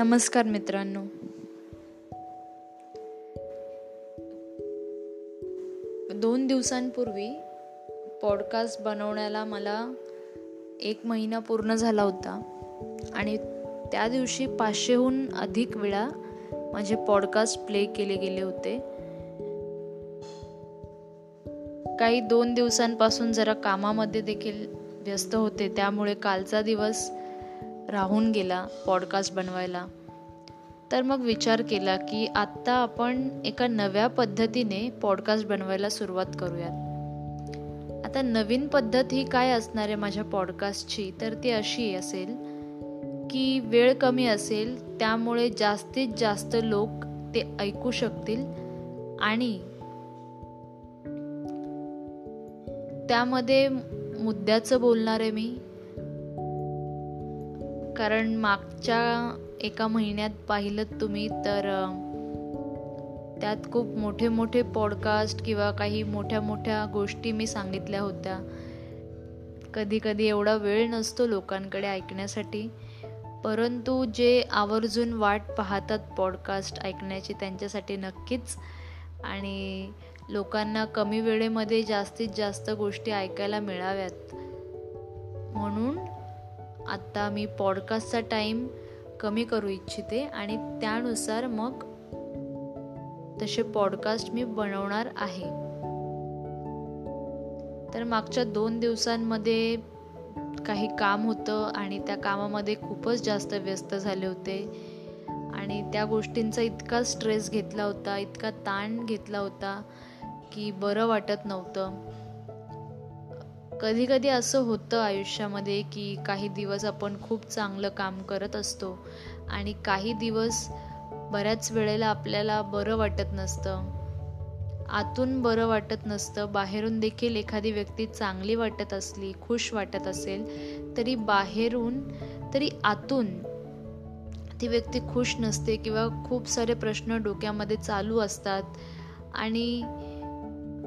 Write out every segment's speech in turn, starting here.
नमस्कार मित्रांनो. दोन दिवसांपूर्वी पॉडकास्ट बनवण्याला मला एक महिना पूर्ण झाला होता आणि त्या दिवशी पाचशेहून अधिक वेळा माझे पॉडकास्ट प्ले केले गेले होते. काही दोन दिवसांपासून जरा कामामध्ये देखील व्यस्त होते त्यामुळे कालचा दिवस राहून गेला पॉडकास्ट बनवायला. तर मग विचार केला की आत्ता आपण एका नव्या पद्धतीने पॉडकास्ट बनवायला सुरुवात करूयात. आता नवीन पद्धत ही काय असणार आहे माझ्या पॉडकास्टची तर ती अशी असेल की वेळ कमी असेल त्यामुळे जास्तीत जास्त लोक ते ऐकू शकतील आणि त्यामध्ये मुद्द्याचं बोलणार आहे मी. कारण मागच्या एका महिन्यात पाहिलं तुम्ही तर त्यात खूप मोठे मोठे पॉडकास्ट किंवा काही मोठ्या मोठ्या गोष्टी मी सांगितल्या होत्या. कधी कधी एवढा वेळ नसतो लोकांकडे ऐकण्यासाठी. परंतु जे आवर्जून वाट पाहतात पॉडकास्ट ऐकण्याची त्यांच्यासाठी नक्कीच. आणि लोकांना कमी वेळेमध्ये जास्तीत जास्त गोष्टी ऐकायला मिळाव्यात. म्हणून आत्ता मी पॉडकास्टचा टाईम कमी करू इच्छिते आणि त्यानुसार मग तसे पॉडकास्ट मी बनवणार आहे. तर मागच्या दोन दिवसांमध्ये काही काम होतं आणि त्या कामामध्ये खूपच जास्त व्यस्त झाले होते. आणि त्या गोष्टींचा इतका स्ट्रेस घेतला होता इतका ताण घेतला होता की बरं वाटत नव्हतं. कधी कधी असं होतं आयुष्यामध्ये की काही दिवस आपण खूप चांगलं काम करत असतो आणि काही दिवस बऱ्याच वेळेला आपल्याला बरं वाटत नसतं. आतून बरं वाटत नसतं. बाहेरून देखील एखादी व्यक्ती चांगली वाटत असली खुश वाटत असेल तरी बाहेरून तरी आतून ती व्यक्ती खुश नसते किंवा खूप सारे प्रश्न डोक्यामध्ये चालू असतात. आणि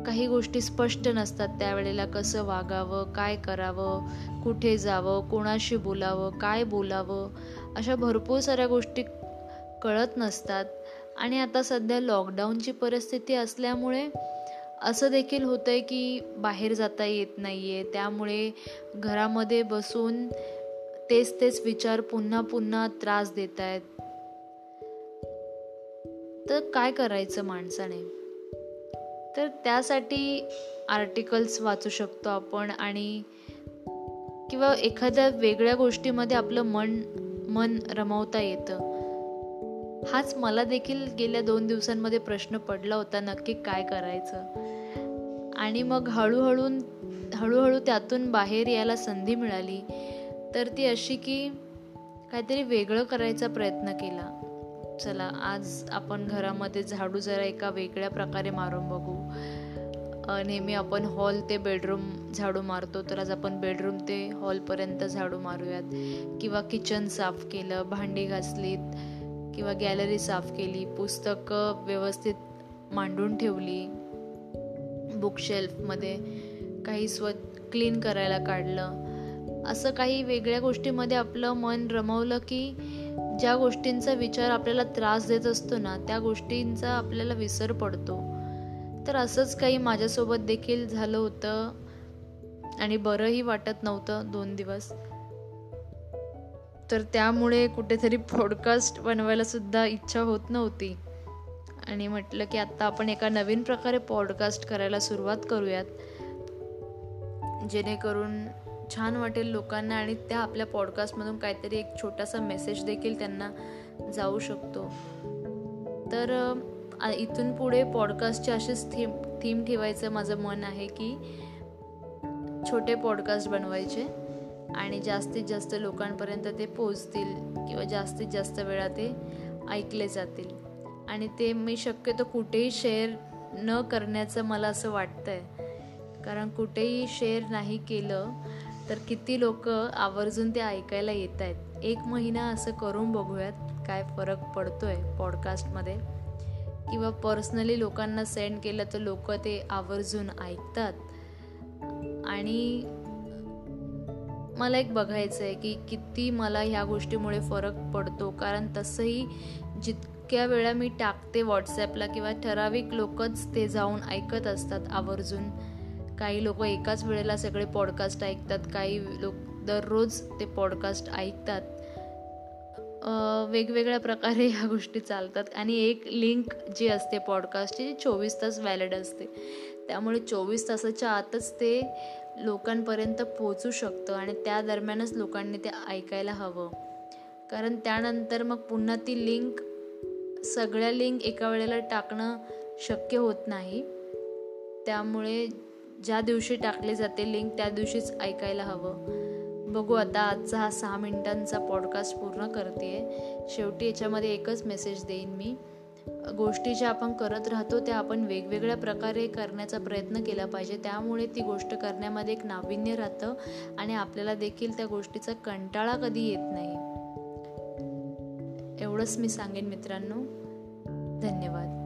काही गोष्टी स्पष्ट नसतात त्यावेळेला कसं वागावं काय करावं कुठे जावं कोणाशी बोलावं काय बोलावं अशा भरपूर साऱ्या गोष्टी कळत नसतात. आणि आता सध्या लॉकडाऊनची परिस्थिती असल्यामुळे असं देखील होतं आहे की बाहेर जाता येत नाही आहे त्यामुळे घरामध्ये बसून तेच तेच विचार पुन्हा पुन्हा त्रास देत आहेत तर काय करायचं माणसाने? तर त्यासाठी आर्टिकल्स वाचू शकतो आपण आणि किंवा एखाद्या वेगळ्या गोष्टीमध्ये आपलं मन मन रमवता येतं. हाच मला देखील गेल्या दोन दिवसांमध्ये प्रश्न पडला होता नक्की काय करायचं. आणि मग हळूहळू हळूहळू त्यातून बाहेर यायला संधी मिळाली. तर ती अशी की काहीतरी वेगळं करायचा प्रयत्न केला. चला आज आपण घरामध्ये झाडू जरा एका वेगळ्या प्रकारे मारून बघू. नेहमी आपण हॉल ते बेडरूम झाडू मारतो तर आज आपण बेडरूम ते हॉलपर्यंत झाडू मारूयात. किंवा किचन साफ केलं भांडी घासलीत किंवा गॅलरी साफ केली पुस्तकं व्यवस्थित मांडून ठेवली बुकशेल्फमध्ये काही स्व क्लीन करायला काढलं. असं काही वेगळ्या गोष्टीमध्ये आपलं मन रमवलं की ज्या गोष्टींचा विचार आपल्याला त्रास देत असतो ना त्या गोष्टींचा आपल्याला विसर पडतो. तर असंच काही माझ्यासोबत देखील झालं होतं आणि बरंही वाटत नव्हतं दोन दिवस. तर त्यामुळे कुठेतरी पॉडकास्ट बनवायला सुद्धा इच्छा होत नव्हती. आणि म्हटलं की आत्ता आपण एका नवीन प्रकारे पॉडकास्ट करायला सुरुवात करूयात. जेणेकरून छान वाटेल लोकांना आणि त्या आपल्या पॉडकास्टमधून काहीतरी एक छोटासा मेसेज देखील त्यांना जाऊ शकतो. तर इथून पुढे पॉडकास्टचे असेच थीम थीम ठेवायचं माझं मन आहे की छोटे पॉडकास्ट बनवायचे आणि जास्तीत जास्त लोकांपर्यंत ते पोचतील किंवा जास्तीत जास्त वेळा ते ऐकले जातील. आणि ते मी शक्यतो कुठेही शेअर न करण्याचं मला असं वाटतं आहे कारण कुठेही शेअर नाही केलं तर किती लोक आवर्जून ते ऐकायला येत आहेत एक महिना असं करून बघूयात काय फरक पडतोय पॉडकास्टमध्ये किंवा पर्सनली लोकांना सेंड केलं तर लोक ते आवर्जून ऐकतात. आणि मला एक बघायचं आहे की किती मला ह्या गोष्टीमुळे फरक पडतो. कारण तसंही जितक्या वेळा मी टाकते व्हॉट्सॲपला किंवा ठराविक लोकच ते जाऊन ऐकत असतात आवर्जून. काही लोक एकाच वेळेला सगळे पॉडकास्ट ऐकतात काही लोक दररोज ते पॉडकास्ट ऐकतात. वेगवेगळ्या प्रकारे ह्या गोष्टी चालतात आणि एक लिंक जी असते पॉडकास्टची जी चोवीस तास व्हॅलिड असते. त्यामुळे चोवीस तासाच्या आतच ते लोकांपर्यंत पोचू शकतं आणि त्या दरम्यानच लोकांनी ते ऐकायला हवं. कारण त्यानंतर मग पुन्हा ती लिंक सगळ्या लिंक एका वेळेला टाकणं शक्य होत नाही. त्यामुळे ज्या दिवशी टाकले जाते लिंक त्या दिवशीच ऐकायला हवं. बघू आता आजचा हा सहा मिनिटांचा पॉडकास्ट पूर्ण करते शेवटी याच्यामध्ये एकच मेसेज देईन मी. गोष्टी ज्या आपण करत राहतो त्या आपण वेगवेगळ्या प्रकारे करण्याचा प्रयत्न केला पाहिजे. त्यामुळे ती गोष्ट करण्यामध्ये एक नाविन्य राहतं आणि आपल्याला देखील त्या गोष्टीचा कंटाळा कधी येत नाही. एवढंच मी सांगेन मित्रांनो. धन्यवाद.